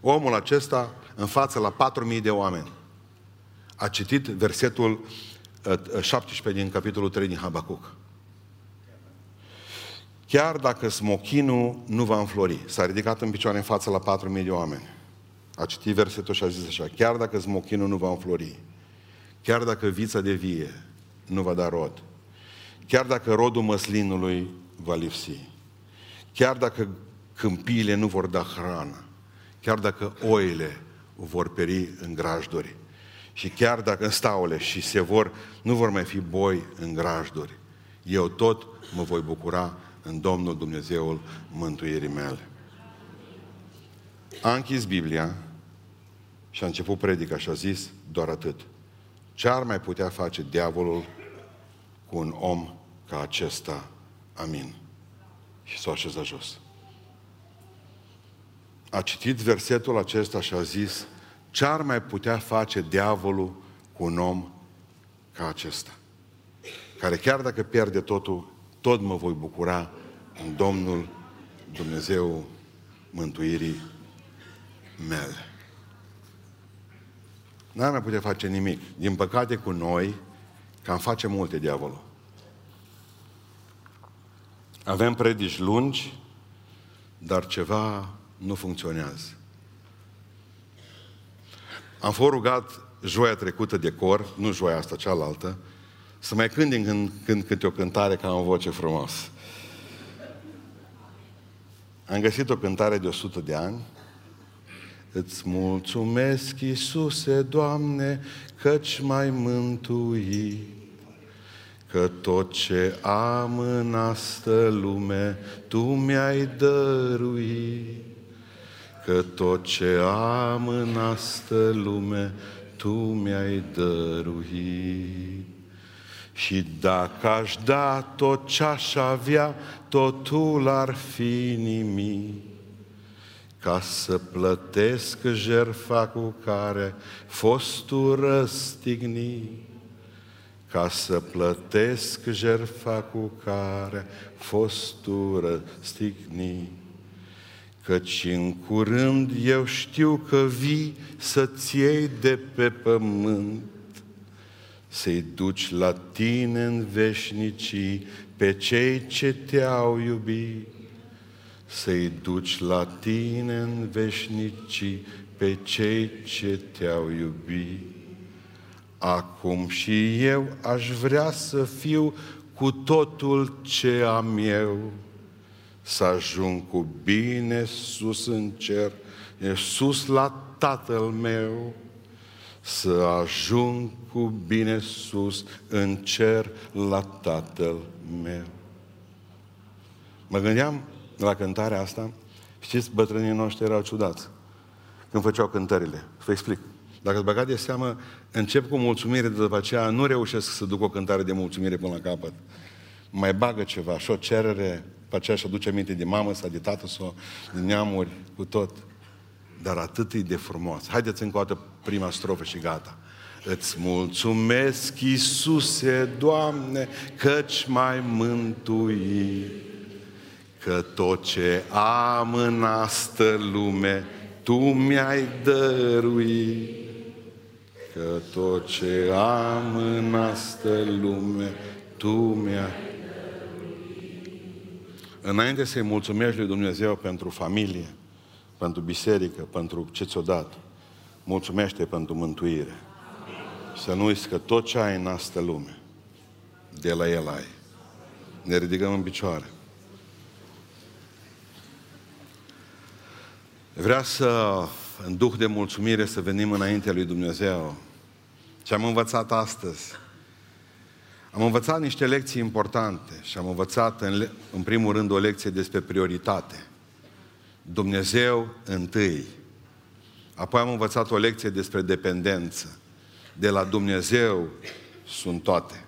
S1: Omul acesta, în față la 4.000 de oameni, a citit versetul 17 uh, din capitolul 3 din Habacuc. Chiar dacă smochinul nu va înflori, s-a ridicat în picioare în față la 4.000 de oameni. A citit versetul și a zis așa, chiar dacă smochinul nu va înflori, chiar dacă vița de vie nu va da rod, chiar dacă rodul măslinului va lipsi, chiar dacă câmpiile nu vor da hrană, chiar dacă oile vor peri în grajduri Și chiar dacă în staule și se vor, nu vor mai fi boi în grajduri, eu tot mă voi bucura în Domnul Dumnezeul mântuirii mele. A închis Biblia și a început predica și a zis doar atât. Ce ar mai putea face diavolul cu un om ca acesta? Amin. Și s-a așezat jos. A citit versetul acesta și a zis, ce ar mai putea face diavolul cu un om ca acesta? Care chiar dacă pierde totul, tot mă voi bucura în Domnul Dumnezeu mântuirii mele. N-ar mai putea face nimic. Din păcate cu noi, cam face multe diavolul. Avem predici lungi, dar ceva nu funcționează. Am fost rugat joia trecută de cor, nu joia asta, cealaltă, să mai cânt din când, când câte o cântare ca am o voce frumos. Am găsit o cântare de 100 de ani. Îți mulțumesc, Iisuse, Doamne, căci mai mântui, că tot ce am în astă lume, Tu mi-ai dăruit. Că tot ce am în astă lume, Tu mi-ai dăruit. Și dacă aș da tot ce aș avea, totul ar fi nimic. Ca să plătesc jertfa cu care fostul răstignit. Ca să plătesc jertfa cu care fostul răstignit. Căci în curând eu știu că vii să-ți iei de pe pământ. Să-i duci la tine în veșnicii pe cei ce te-au iubit, să-i duci la tine în veșnicii pe cei ce te-au iubit. Acum și eu aș vrea să fiu cu totul ce am eu, să ajung cu bine sus în cer, sus la Tatăl meu, să ajung cu bine sus în cer la Tatăl meu. Mă gândeam la cântarea asta, știți, bătrânii noștri erau ciudați când făceau cântările. Vă explic. Dacă îți băgat de seamă, încep cu mulțumire, de după aceea nu reușesc să duc o cântare de mulțumire până la capăt. Mai bagă ceva și o cerere, pe aceea și aduce aminte de mamă sau de tată sau de neamuri, cu tot. Dar atât e de frumos. Haideți încă o dată prima strofă și gata. Îți mulțumesc, Iisuse, Doamne, căci mai mântui, că tot ce am în astă lume, Tu mi-ai dăruit. Că tot ce am în astă lume, Tu mi-ai Înainte să-i mulțumești lui Dumnezeu pentru familie, pentru biserică, pentru ce ți-o dat, mulțumește pentru mântuire. Să nu uiți că tot ce ai în astă lume, de la El ai. Ne ridicăm în picioare. Vrea să, în duh de mulțumire, să venim înaintea lui Dumnezeu. Ce am învățat astăzi? Am învățat niște lecții importante și am învățat, în, în primul rând, o lecție despre prioritate. Dumnezeu întâi. Apoi am învățat o lecție despre dependență de la Dumnezeu sunt toate.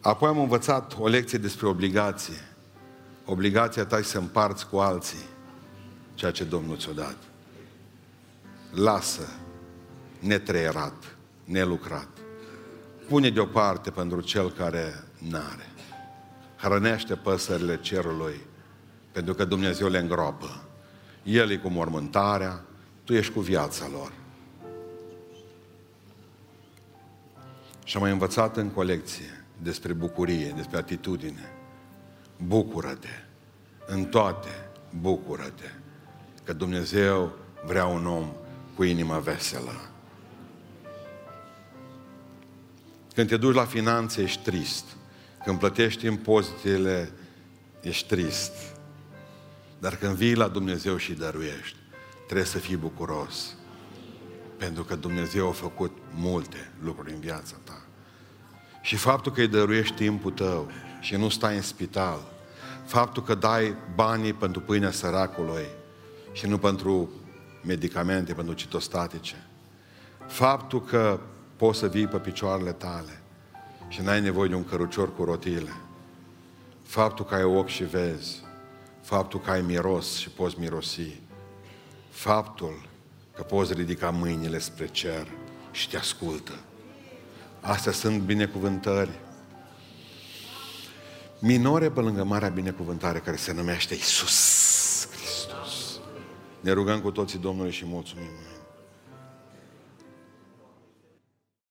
S1: Apoi am învățat o lecție despre obligație. Obligația ta să împarți cu alții ceea ce Domnul ți-a dat. Lasă netreierat, nelucrat. Pune deoparte pentru cel care n-are. Hrănește păsările cerului, pentru că Dumnezeu le îngropă. El e cu mormântarea, tu ești cu viața lor. Și am mai învățat în colecție despre bucurie, despre atitudine. Bucură-te. În toate, bucură-te. Că Dumnezeu vrea un om cu inima veselă. Când te duci la finanțe, ești trist. Când plătești impozitele, ești trist. Dar când vii la Dumnezeu și dăruiești, trebuie să fii bucuros. Pentru că Dumnezeu a făcut multe lucruri în viața ta. Și faptul că îi dăruiești timpul tău și nu stai în spital, faptul că dai banii pentru pâinea săracului și nu pentru medicamente, pentru citostatice, faptul că poți să vii pe picioarele tale și n-ai nevoie de un cărucior cu rotile, faptul că ai ochi și vezi, faptul că ai miros și poți mirosi, faptul că poți ridica mâinile spre cer și te ascultă. Astea sunt binecuvântări. Minore pe lângă marea binecuvântare care se numește Isus Hristos. Ne rugăm cu toții Domnului și mulțumim.